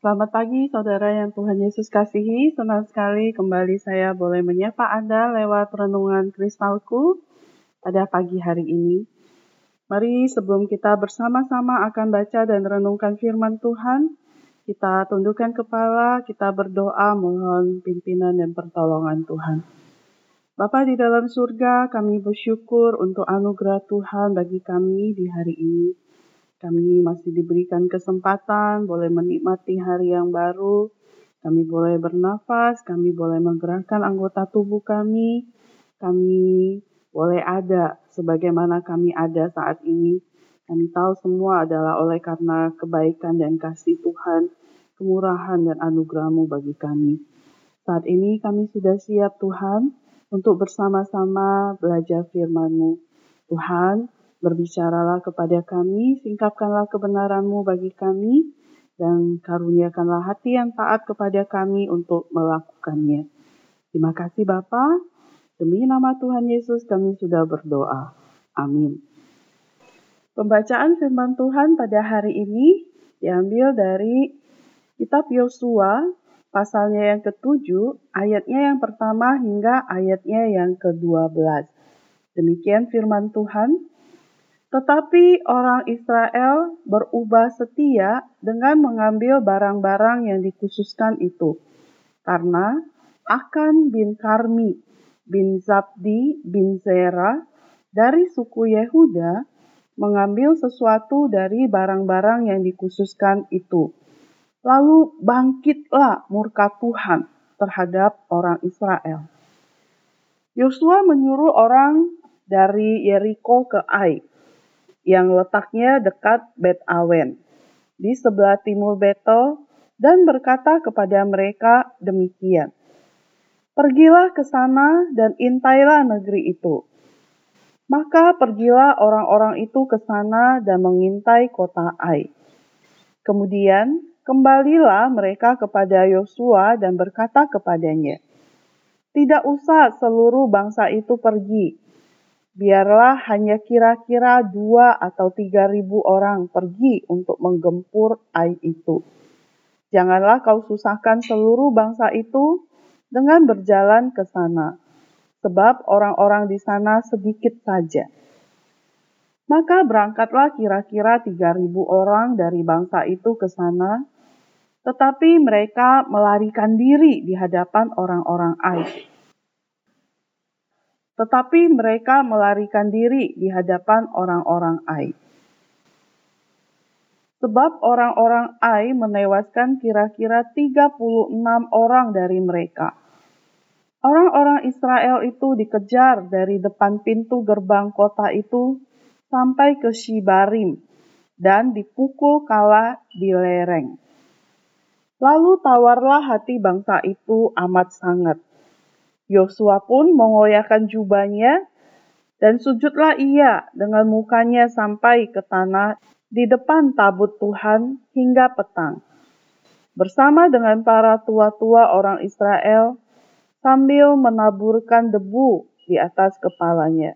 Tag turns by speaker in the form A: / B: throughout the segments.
A: Selamat pagi saudara yang Tuhan Yesus kasihi. Senang sekali kembali saya boleh menyapa Anda lewat renungan kristalku pada pagi hari ini. Mari sebelum kita bersama-sama akan baca dan renungkan firman Tuhan, kita tundukkan kepala, kita berdoa mohon pimpinan dan pertolongan Tuhan. Bapa di dalam surga, kami bersyukur untuk anugerah Tuhan bagi kami di hari ini. Kami masih diberikan kesempatan, boleh menikmati hari yang baru. Kami boleh bernafas, kami boleh menggerakkan anggota tubuh kami. Kami boleh ada sebagaimana kami ada saat ini. Kami tahu semua adalah oleh karena kebaikan dan kasih Tuhan, kemurahan dan anugerahmu bagi kami. Saat ini kami sudah siap Tuhan untuk bersama-sama belajar firman-Mu. Tuhan, Berbicaralah kepada kami, singkapkanlah kebenaranmu bagi kami, dan karuniakanlah hati yang taat kepada kami untuk melakukannya. Terima kasih Bapa. Demi nama Tuhan Yesus kami sudah berdoa. Amin. Pembacaan firman Tuhan pada hari ini diambil dari kitab Yosua pasalnya yang ketujuh, ayatnya yang pertama hingga ayatnya yang ke-12. Demikian firman Tuhan. Tetapi orang Israel berubah setia dengan mengambil barang-barang yang dikhususkan itu. Karena Akan bin Karmi bin Zabdi bin Zera dari suku Yehuda mengambil sesuatu dari barang-barang yang dikhususkan itu. Lalu bangkitlah murka Tuhan terhadap orang Israel. Yosua menyuruh orang dari Yeriko ke Ai yang letaknya dekat Bet Awen di sebelah timur Betel dan berkata kepada mereka demikian. Pergilah ke sana dan intailah negeri itu. Maka pergilah orang-orang itu ke sana dan mengintai kota Ai. Kemudian kembalilah mereka kepada Yosua dan berkata kepadanya, Tidak usah seluruh bangsa itu pergi, biarlah hanya kira-kira dua atau tiga ribu orang pergi untuk menggempur Ai itu. Janganlah kau susahkan seluruh bangsa itu dengan berjalan ke sana, sebab orang-orang di sana sedikit saja. Maka berangkatlah kira-kira tiga ribu orang dari bangsa itu ke sana, tetapi mereka melarikan diri di hadapan orang-orang Ai tetapi mereka melarikan diri di hadapan orang-orang Ai. Sebab orang-orang Ai menewaskan kira-kira 36 orang dari mereka. Orang-orang Israel itu dikejar dari depan pintu gerbang kota itu sampai ke Shibarim dan dipukul kalah di lereng. Lalu tawarlah hati bangsa itu amat sangat Yosua pun mengoyakkan jubahnya dan sujudlah ia dengan mukanya sampai ke tanah di depan tabut Tuhan hingga petang. Bersama dengan para tua-tua orang Israel sambil menaburkan debu di atas kepalanya.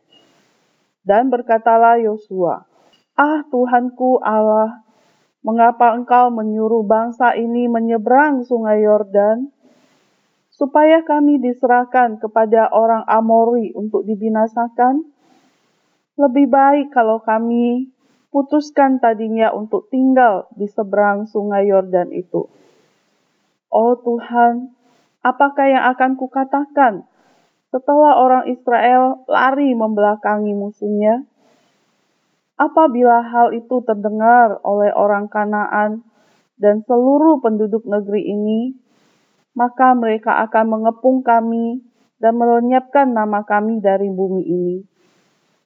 A: Dan berkatalah Yosua, Ah Tuhanku Allah, mengapa engkau menyuruh bangsa ini menyeberang sungai Yordan supaya kami diserahkan kepada orang Amori untuk dibinasakan? Lebih baik kalau kami putuskan tadinya untuk tinggal di seberang sungai Yordan itu. Oh Tuhan, apakah yang akan kukatakan setelah orang Israel lari membelakangi musuhnya? Apabila hal itu terdengar oleh orang Kanaan dan seluruh penduduk negeri ini, maka mereka akan mengepung kami dan melenyapkan nama kami dari bumi ini.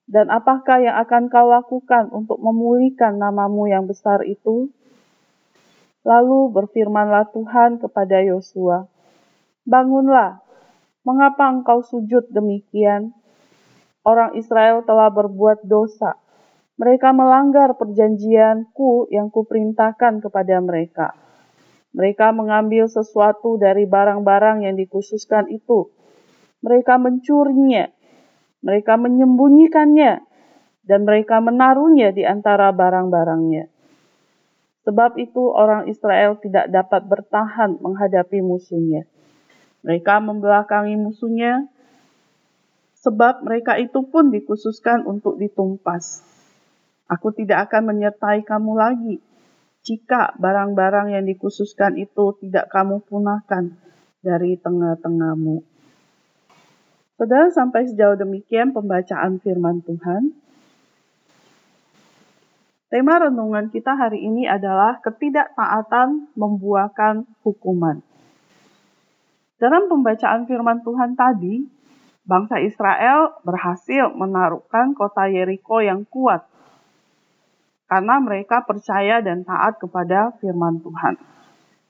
A: Dan apakah yang akan kau lakukan untuk memulihkan namamu yang besar itu? Lalu berfirmanlah Tuhan kepada Yosua, Bangunlah, mengapa engkau sujud demikian? Orang Israel telah berbuat dosa. Mereka melanggar perjanjianku yang kuperintahkan kepada mereka mereka mengambil sesuatu dari barang-barang yang dikhususkan itu. Mereka mencurinya, mereka menyembunyikannya, dan mereka menaruhnya di antara barang-barangnya. Sebab itu orang Israel tidak dapat bertahan menghadapi musuhnya. Mereka membelakangi musuhnya sebab mereka itu pun dikhususkan untuk ditumpas. Aku tidak akan menyertai kamu lagi jika barang-barang yang dikhususkan itu tidak kamu punahkan dari tengah-tengahmu. Saudara sampai sejauh demikian pembacaan firman Tuhan. Tema renungan kita hari ini adalah ketidaktaatan membuahkan hukuman. Dalam pembacaan firman Tuhan tadi, bangsa Israel berhasil menaruhkan kota Yeriko yang kuat karena mereka percaya dan taat kepada firman Tuhan.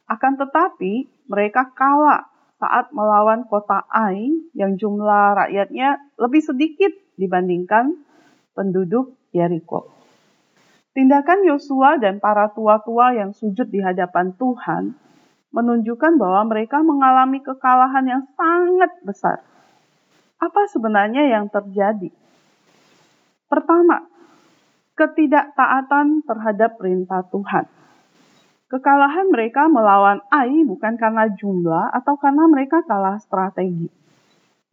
A: Akan tetapi, mereka kalah saat melawan kota Ai yang jumlah rakyatnya lebih sedikit dibandingkan penduduk Yeriko. Tindakan Yosua dan para tua-tua yang sujud di hadapan Tuhan menunjukkan bahwa mereka mengalami kekalahan yang sangat besar. Apa sebenarnya yang terjadi? Pertama, ketidaktaatan terhadap perintah Tuhan. Kekalahan mereka melawan Ai bukan karena jumlah atau karena mereka kalah strategi,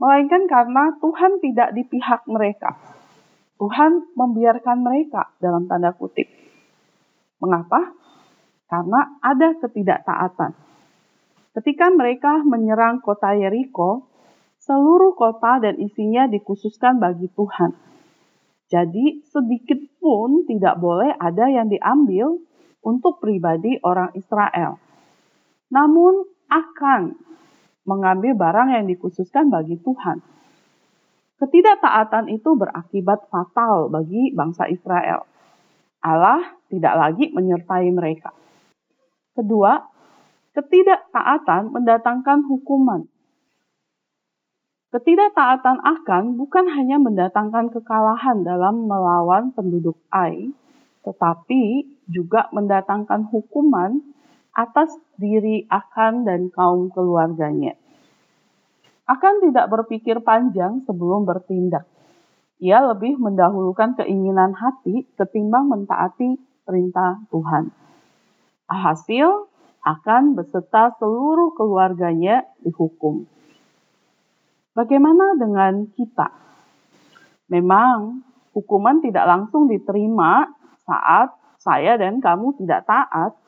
A: melainkan karena Tuhan tidak di pihak mereka. Tuhan membiarkan mereka dalam tanda kutip. Mengapa? Karena ada ketidaktaatan. Ketika mereka menyerang kota Yeriko, seluruh kota dan isinya dikhususkan bagi Tuhan jadi sedikit pun tidak boleh ada yang diambil untuk pribadi orang Israel. Namun akan mengambil barang yang dikhususkan bagi Tuhan. Ketidaktaatan itu berakibat fatal bagi bangsa Israel. Allah tidak lagi menyertai mereka. Kedua, ketidaktaatan mendatangkan hukuman. Ketidaktaatan akan bukan hanya mendatangkan kekalahan dalam melawan penduduk Ai, tetapi juga mendatangkan hukuman atas diri Akan dan kaum keluarganya. Akan tidak berpikir panjang sebelum bertindak. Ia lebih mendahulukan keinginan hati ketimbang mentaati perintah Tuhan. Hasil akan beserta seluruh keluarganya dihukum. Bagaimana dengan kita? Memang hukuman tidak langsung diterima saat saya dan kamu tidak taat.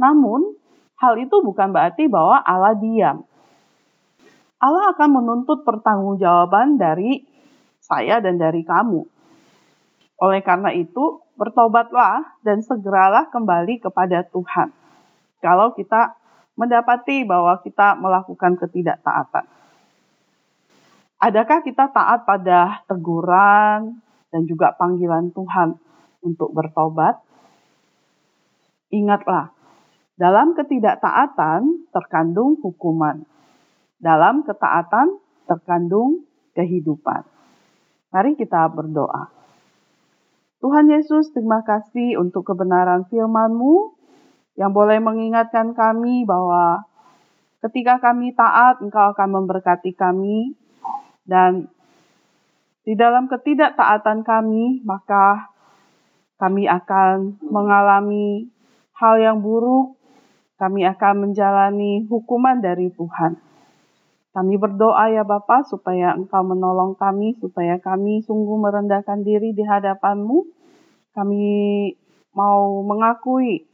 A: Namun, hal itu bukan berarti bahwa Allah diam. Allah akan menuntut pertanggungjawaban dari saya dan dari kamu. Oleh karena itu, bertobatlah dan segeralah kembali kepada Tuhan. Kalau kita mendapati bahwa kita melakukan ketidaktaatan. Adakah kita taat pada teguran dan juga panggilan Tuhan untuk bertobat? Ingatlah, dalam ketidaktaatan terkandung hukuman. Dalam ketaatan terkandung kehidupan. Mari kita berdoa. Tuhan Yesus, terima kasih untuk kebenaran firman-Mu yang boleh mengingatkan kami bahwa ketika kami taat, Engkau akan memberkati kami, dan di dalam ketidaktaatan kami, maka kami akan mengalami hal yang buruk, kami akan menjalani hukuman dari Tuhan. Kami berdoa ya Bapa supaya Engkau menolong kami, supaya kami sungguh merendahkan diri di hadapan-Mu. Kami mau mengakui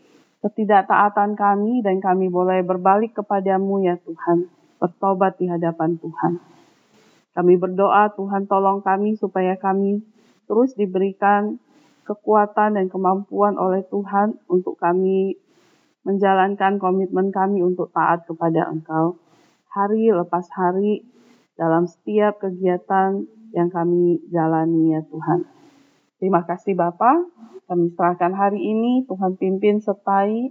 A: ketidaktaatan kami dan kami boleh berbalik kepadamu ya Tuhan, bertobat di hadapan Tuhan. Kami berdoa Tuhan tolong kami supaya kami terus diberikan kekuatan dan kemampuan oleh Tuhan untuk kami menjalankan komitmen kami untuk taat kepada Engkau hari lepas hari dalam setiap kegiatan yang kami jalani ya Tuhan. Terima kasih Bapak, kami serahkan hari ini Tuhan pimpin sertai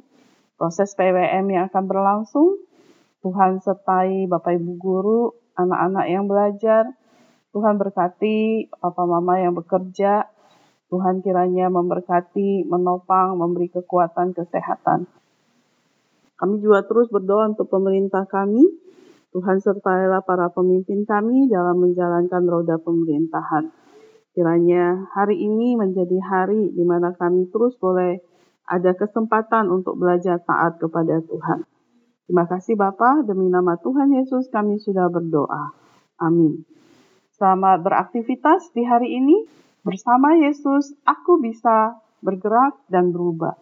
A: proses PWM yang akan berlangsung. Tuhan sertai Bapak Ibu Guru anak-anak yang belajar. Tuhan berkati papa mama yang bekerja. Tuhan kiranya memberkati, menopang, memberi kekuatan, kesehatan. Kami juga terus berdoa untuk pemerintah kami. Tuhan sertailah para pemimpin kami dalam menjalankan roda pemerintahan. Kiranya hari ini menjadi hari di mana kami terus boleh ada kesempatan untuk belajar taat kepada Tuhan. Terima kasih Bapa, demi nama Tuhan Yesus kami sudah berdoa. Amin. Selamat beraktivitas di hari ini. Bersama Yesus, aku bisa bergerak dan berubah.